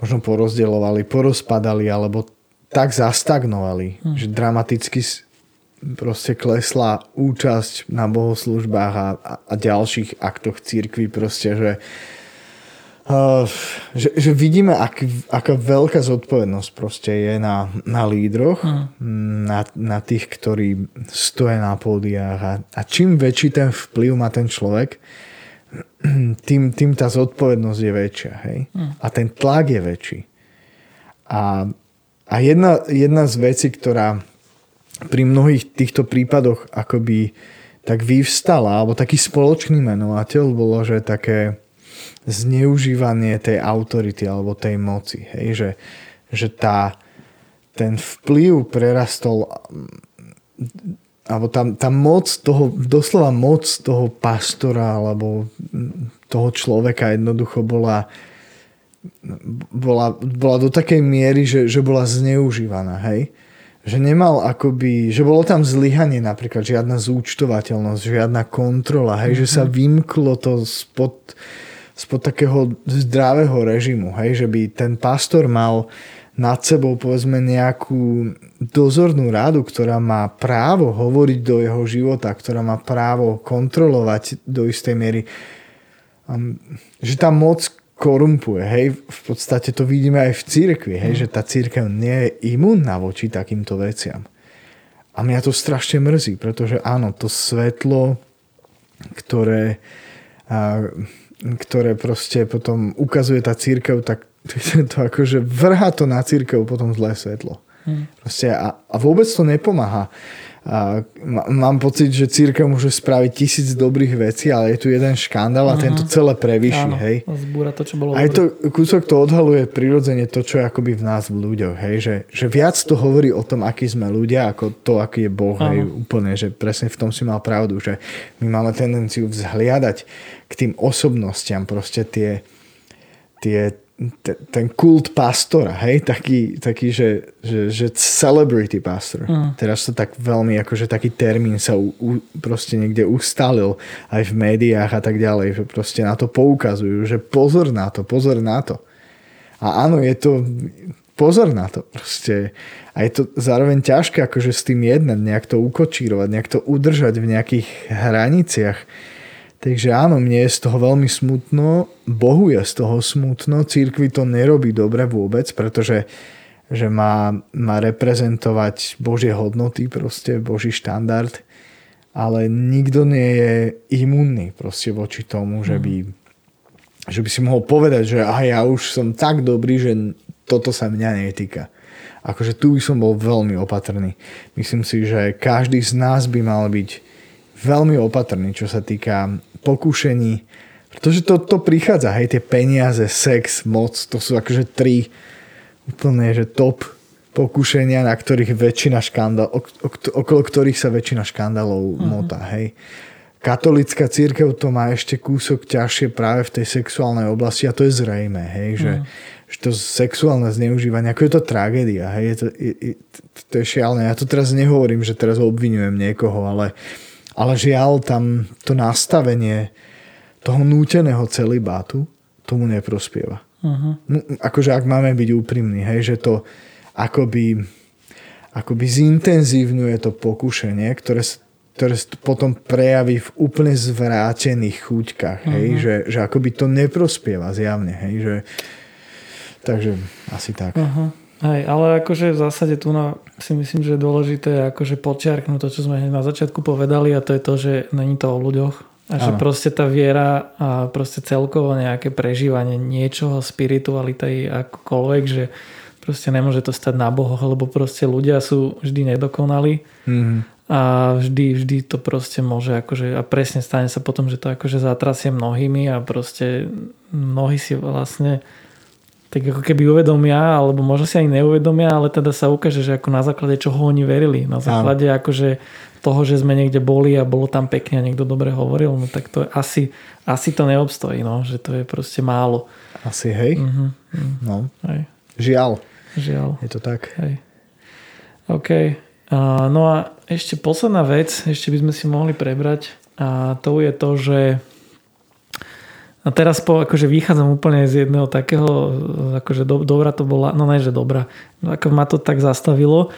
možno porozdeľovali, porozpadali, alebo tak zastagnovali, hm. že dramaticky proste klesla účasť na bohoslužbách a, a, ďalších aktoch církvy proste, že Uh, že, že vidíme, ak, aká veľká zodpovednosť proste je na, na lídroch, mm. na, na tých, ktorí stoja na pódiách a, a čím väčší ten vplyv má ten človek, tým, tým tá zodpovednosť je väčšia. Hej? Mm. A ten tlak je väčší. A, a jedna, jedna z vecí, ktorá pri mnohých týchto prípadoch akoby tak vyvstala, alebo taký spoločný menovateľ bolo, že také zneužívanie tej autority alebo tej moci. Hej? Že, že tá, ten vplyv prerastol alebo tá, tá moc toho, doslova moc toho pastora alebo toho človeka jednoducho bola bola, bola do takej miery, že, že bola zneužívaná, hej? Že nemal akoby, že bolo tam zlyhanie napríklad, žiadna zúčtovateľnosť, žiadna kontrola, hej? Mm-hmm. Že sa mhm. vymklo to spod, spod takého zdravého režimu, hej, že by ten pastor mal nad sebou povedzme nejakú dozornú rádu, ktorá má právo hovoriť do jeho života, ktorá má právo kontrolovať do istej miery. Že tá moc korumpuje, hej, v podstate to vidíme aj v církvi, hej, že tá církev nie je imunná voči takýmto veciam. A mňa to strašne mrzí, pretože áno, to svetlo, ktoré ktoré proste potom ukazuje tá církev, tak <laughs> to akože vrhá to na církev potom zlé svetlo. Hmm. Proste a, a vôbec to nepomáha a mám pocit, že církev môže spraviť tisíc dobrých vecí, ale je tu jeden škandál a uh-huh. tento celé prevýši, Áno, hej. Zbúra to, čo bolo Aj to, kúsok to odhaluje prirodzene to, čo je akoby v nás v ľuďoch, hej, že, že viac to hovorí o tom, aký sme ľudia, ako to, aký je Boh, hej, úplne, že presne v tom si mal pravdu, že my máme tendenciu vzhliadať k tým osobnostiam, proste tie, tie ten kult pastora, hej, taký, taký že, že, že celebrity pastor. Mm. Teraz to tak veľmi, akože taký termín sa u, u, proste niekde ustalil aj v médiách a tak ďalej, že proste na to poukazujú, že pozor na to, pozor na to. A áno, je to, pozor na to proste. A je to zároveň ťažké akože s tým jednať, nejak to ukočírovať, nejak to udržať v nejakých hraniciach Takže áno, mne je z toho veľmi smutno, Bohu je z toho smutno, církvi to nerobí dobre vôbec, pretože že má, má reprezentovať Božie hodnoty, proste Boží štandard, ale nikto nie je imunný proste voči tomu, že by, mm. že by si mohol povedať, že aha, ja už som tak dobrý, že toto sa mňa netýka. Akože tu by som bol veľmi opatrný. Myslím si, že každý z nás by mal byť veľmi opatrný, čo sa týka pokušení, pretože to, to prichádza, hej, tie peniaze, sex, moc, to sú akože tri úplne, že top pokušenia, na ktorých väčšina škandál, okolo ktorých sa väčšina škandálov uh-huh. motá, hej. Katolická církev to má ešte kúsok ťažšie práve v tej sexuálnej oblasti a to je zrejme, hej, že, uh-huh. že to sexuálne zneužívanie, ako je to tragédia, hej, je to, je, je, to je šialné. Ja to teraz nehovorím, že teraz obvinujem niekoho, ale ale žiaľ, tam to nastavenie toho núteného celibátu tomu neprospieva. Uh-huh. Akože ak máme byť úprimní, hej, že to akoby, akoby zintenzívňuje to pokušenie, ktoré, ktoré potom prejaví v úplne zvrátených chuťkách, hej, uh-huh. že, že akoby to neprospieva zjavne, hej, že takže asi tak. Uh-huh. Hej, ale akože v zásade tu na, si myslím, že je dôležité akože počiarknúť to, čo sme na začiatku povedali a to je to, že není to o ľuďoch. A že proste tá viera a proste celkovo nejaké prežívanie niečoho, spirituality akokoľvek, že proste nemôže to stať na bohoch, lebo proste ľudia sú vždy nedokonali mm-hmm. a vždy, vždy to proste môže akože, a presne stane sa potom, že to akože zatrasie mnohými a proste mnohí si vlastne tak ako keby uvedomia, alebo možno si ani neuvedomia, ale teda sa ukáže, že ako na základe čoho oni verili. Na základe Áno. akože toho, že sme niekde boli a bolo tam pekne a niekto dobre hovoril, no tak to je asi, asi to neobstojí, no, že to je proste málo. Asi, hej? Uh-huh. No. Hej. Žiaľ. Žiaľ. Je to tak. Hej. OK. Uh, no a ešte posledná vec, ešte by sme si mohli prebrať a to je to, že a teraz po, akože vychádzam úplne z jedného takého, akože do, dobrá to bola, no ne, že dobrá, no ako ma to tak zastavilo.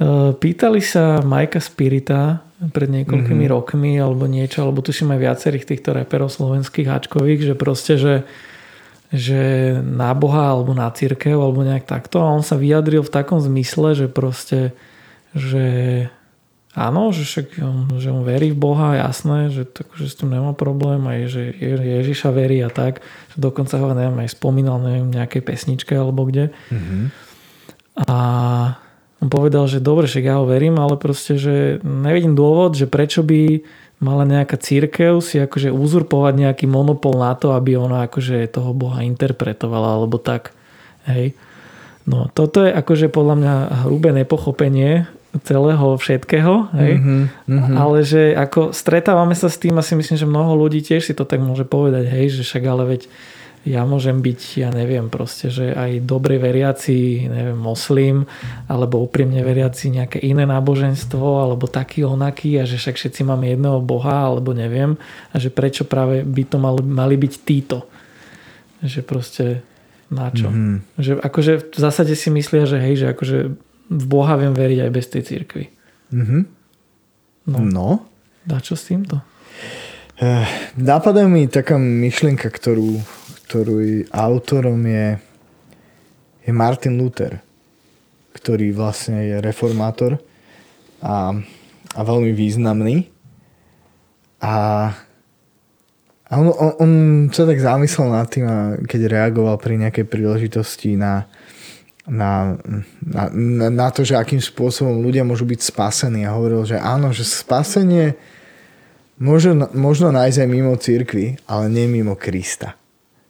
E, pýtali sa Majka Spirita pred niekoľkými mm-hmm. rokmi alebo niečo, alebo tuším aj viacerých týchto reperov slovenských hačkových, že proste, že, že na Boha alebo na církev alebo nejak takto a on sa vyjadril v takom zmysle, že proste, že Áno, že však on, že on verí v Boha, jasné, že, tak, že s tým nemá problém, aj že Ježiša verí a tak. Že dokonca ho neviem, aj spomínal neviem, nejakej pesničke alebo kde. Mm-hmm. A on povedal, že dobre, však ja ho verím, ale proste, že nevidím dôvod, že prečo by mala nejaká církev si akože uzurpovať nejaký monopol na to, aby ona akože toho Boha interpretovala alebo tak. Hej. No toto je akože podľa mňa hrubé nepochopenie celého všetkého, hej? Mm-hmm, mm-hmm. ale že ako stretávame sa s tým a si myslím, že mnoho ľudí tiež si to tak môže povedať, hej, že však ale veď ja môžem byť, ja neviem, proste, že aj dobre veriaci, neviem, moslim, alebo úprimne veriaci nejaké iné náboženstvo, alebo taký onaký a že však všetci máme jedného boha, alebo neviem, a že prečo práve by to mali, mali byť títo. Že proste na čo? Mm-hmm. Že akože v zásade si myslia, že hej, že akože v Boha viem veriť aj bez tej církvy. Mm-hmm. No. no. Dá čo s týmto? Uh, napadá mi taká myšlienka, ktorú, ktorú autorom je, je Martin Luther, ktorý vlastne je reformátor a, a veľmi významný. A, a on, on, on sa tak zamyslel nad tým, keď reagoval pri nejakej príležitosti na, na, na, na, to, že akým spôsobom ľudia môžu byť spasení a hovoril, že áno, že spasenie možno, možno nájsť aj mimo církvy, ale nie mimo Krista.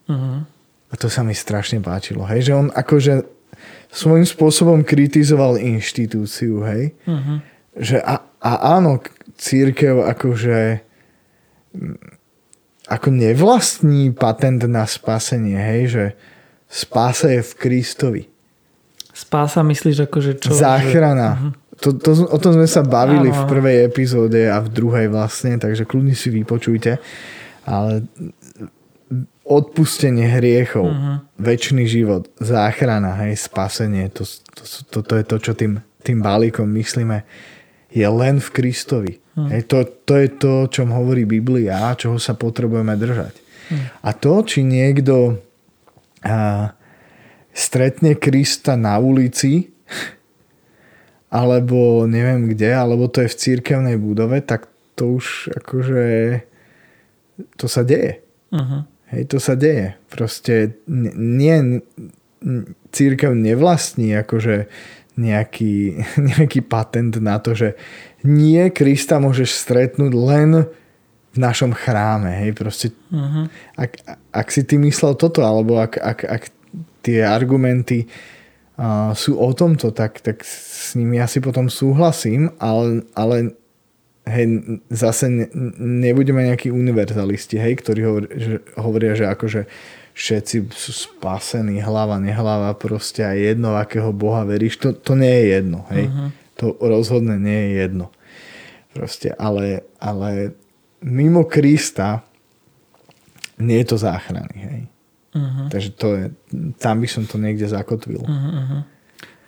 Uh-huh. A to sa mi strašne páčilo. Hej? Že on akože svojím spôsobom kritizoval inštitúciu. Hej? Uh-huh. Že a, a áno, církev akože ako nevlastní patent na spasenie, hej, že spása je v Kristovi. Spása myslíš ako, že čo? Záchrana. Že... Uh-huh. To, to, o tom sme sa bavili áno, v prvej epizóde a v druhej vlastne, takže kľudne si vypočujte. Ale odpustenie hriechov, uh-huh. väčší život, záchrana, hej, spasenie, to, to, to, to je to, čo tým, tým balíkom myslíme, je len v Kristovi. Hmm. Hej, to, to je to, o čom hovorí Biblia, čoho sa potrebujeme držať. Hmm. A to, či niekto a, stretne Krista na ulici, alebo neviem kde, alebo to je v církevnej budove, tak to už akože to sa deje. Uh-huh. Hej, to sa deje. Proste nie církev nevlastní akože nejaký, <laughs> nejaký patent na to, že nie Krista môžeš stretnúť len v našom chráme. Hej? Proste, uh-huh. ak, ak si ty myslel toto, alebo ak, ak, ak tie argumenty uh, sú o tomto, tak, tak s nimi asi potom súhlasím, ale, ale hej, zase ne, nebudeme nejakí univerzalisti, hej, ktorí hovor, že, hovoria, že akože všetci sú spasení, hlava, nehlava, proste aj jedno, akého Boha veríš, to, to nie je jedno, hej. Uh-huh to rozhodne nie je jedno. Proste, ale, ale mimo Krista nie je to záchrany. Hej. Uh-huh. Takže to je, tam by som to niekde zakotvil. Uh-huh.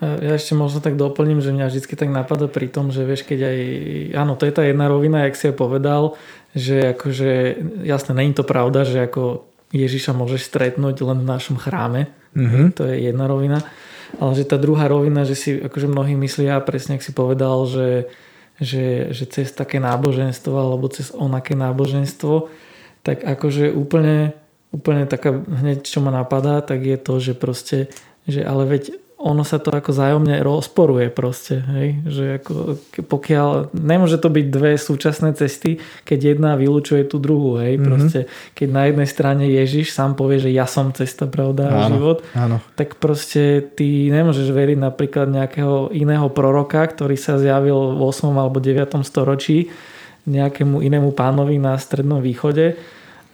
Ja ešte možno tak doplním, že mňa vždy tak napadá pri tom, že vieš, keď aj... Áno, to je tá jedna rovina, jak si aj povedal, že akože, jasne, není to pravda, že ako Ježiša môžeš stretnúť len v našom chráme. Uh-huh. To je jedna rovina. Ale že tá druhá rovina, že si akože mnohí myslia, presne ak si povedal, že, že, že cez také náboženstvo alebo cez onaké náboženstvo, tak akože úplne, úplne taká hneď čo ma napadá, tak je to, že proste, že ale veď ono sa to ako zájomne rozporuje proste, hej? že ako, pokiaľ, nemôže to byť dve súčasné cesty, keď jedna vylúčuje tú druhú, hej, mm-hmm. proste, keď na jednej strane Ježiš sám povie, že ja som cesta, pravda a život, áno. tak proste ty nemôžeš veriť napríklad nejakého iného proroka, ktorý sa zjavil v 8. alebo 9. storočí nejakému inému pánovi na Strednom východe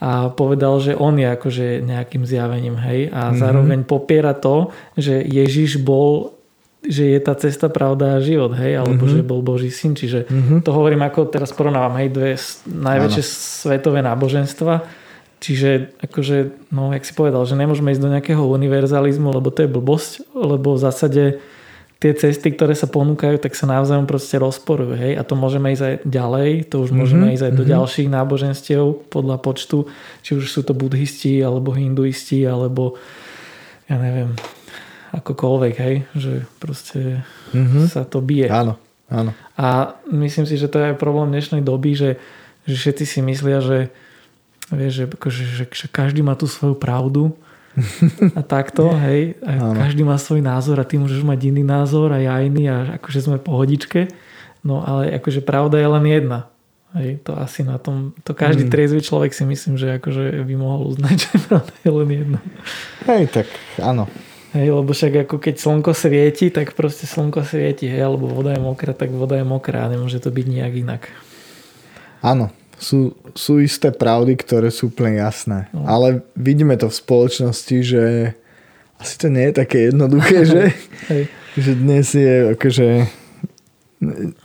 a povedal, že on je akože nejakým zjavením, hej, a mm-hmm. zároveň popiera to, že Ježiš bol že je tá cesta, pravda a život, hej, alebo mm-hmm. že bol Boží syn, čiže mm-hmm. to hovorím ako teraz porovnávam, hej, dve najväčšie ano. svetové náboženstva, čiže akože, no, jak si povedal, že nemôžeme ísť do nejakého univerzalizmu, lebo to je blbosť, lebo v zásade tie cesty, ktoré sa ponúkajú, tak sa navzájom proste rozporujú. Hej? A to môžeme ísť aj ďalej, to už môžeme mm-hmm. ísť aj do mm-hmm. ďalších náboženstiev podľa počtu, či už sú to budhisti, alebo hinduisti, alebo ja neviem, akokoľvek, hej? že proste mm-hmm. sa to bije. Áno, áno. A myslím si, že to je aj problém dnešnej doby, že, že všetci si myslia, že, vieš, že, akože, že, že každý má tú svoju pravdu <laughs> a takto, hej. A každý má svoj názor a ty môžeš mať iný názor a ja iný a akože sme pohodičke. No ale akože pravda je len jedna. Hej, to asi na tom, to každý mm. triezvy človek si myslím, že akože by mohol uznať, <laughs> že pravda je len jedna. Hej, tak áno. Hej, lebo však ako keď slnko svieti, tak proste slnko svieti, hej, alebo voda je mokrá, tak voda je mokrá, nemôže to byť nejak inak. Áno, sú, sú isté pravdy, ktoré sú úplne jasné. No. Ale vidíme to v spoločnosti, že asi to nie je také jednoduché, <laughs> že, že dnes je akože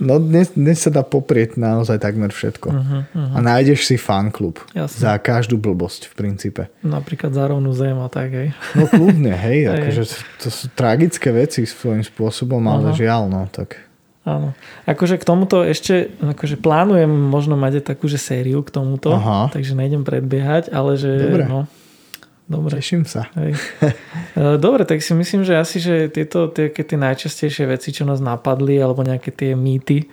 No dnes, dnes sa dá poprieť naozaj takmer všetko. Uh-huh, uh-huh. A nájdeš si fanklub za každú blbosť v princípe. Napríklad za rovnú zem a tak, hej. No kľudne, hej. <laughs> akože to sú tragické veci svojím spôsobom, ale uh-huh. žiaľ, no tak Áno. Akože k tomuto ešte akože plánujem možno mať aj takúže sériu k tomuto, Aha. takže nejdem predbiehať, ale že... Dobre. No, dobre. Teším sa. Hej. <laughs> E, dobre, tak si myslím, že asi, že tieto tie, tie najčastejšie veci, čo nás napadli, alebo nejaké tie mýty,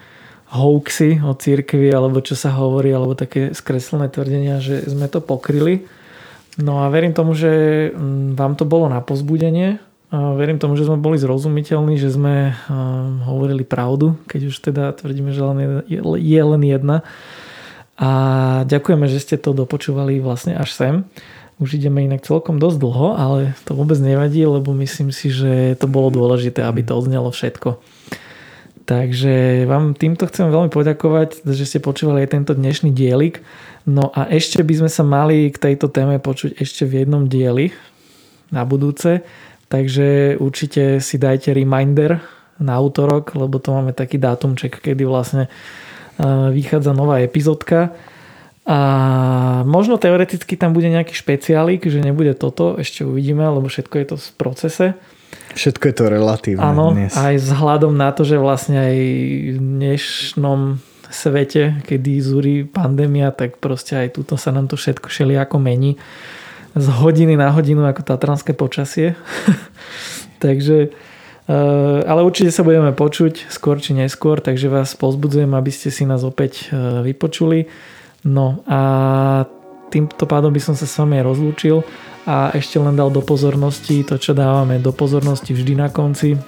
hoaxy o církvi, alebo čo sa hovorí, alebo také skreslené tvrdenia, že sme to pokryli. No a verím tomu, že mm, vám to bolo na pozbudenie verím tomu, že sme boli zrozumiteľní, že sme hovorili pravdu, keď už teda tvrdíme, že len je len jedna. A ďakujeme, že ste to dopočúvali vlastne až sem. Už ideme inak celkom dosť dlho, ale to vôbec nevadí, lebo myslím si, že to bolo dôležité, aby to odznelo všetko. Takže vám týmto chcem veľmi poďakovať, že ste počúvali aj tento dnešný dielik. No a ešte by sme sa mali k tejto téme počuť ešte v jednom dieli na budúce. Takže určite si dajte reminder na útorok, lebo to máme taký dátumček, kedy vlastne e, vychádza nová epizódka. A možno teoreticky tam bude nejaký špeciálik, že nebude toto, ešte uvidíme, lebo všetko je to v procese. Všetko je to relatívne Áno, dnes. aj vzhľadom na to, že vlastne aj v dnešnom svete, kedy zúri pandémia, tak proste aj túto sa nám to všetko ako mení z hodiny na hodinu ako tatranské počasie. <laughs> takže eh, ale určite sa budeme počuť skôr či neskôr, takže vás pozbudzujem, aby ste si nás opäť eh, vypočuli. No a týmto pádom by som sa s vami rozlúčil a ešte len dal do pozornosti to, čo dávame do pozornosti vždy na konci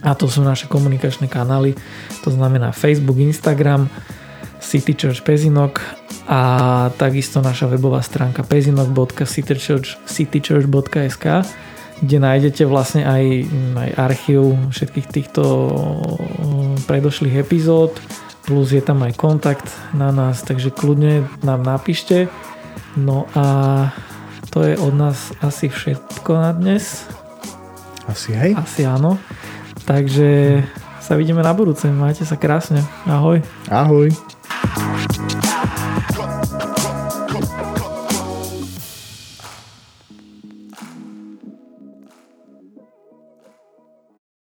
a to sú naše komunikačné kanály, to znamená Facebook, Instagram, City Church Pezinok a takisto naša webová stránka pezinok.citychurch.sk kde nájdete vlastne aj, aj archív všetkých týchto predošlých epizód plus je tam aj kontakt na nás, takže kľudne nám napíšte. No a to je od nás asi všetko na dnes. Asi hej? Asi áno. Takže sa vidíme na budúce. Majte sa krásne. Ahoj. Ahoj. Thank you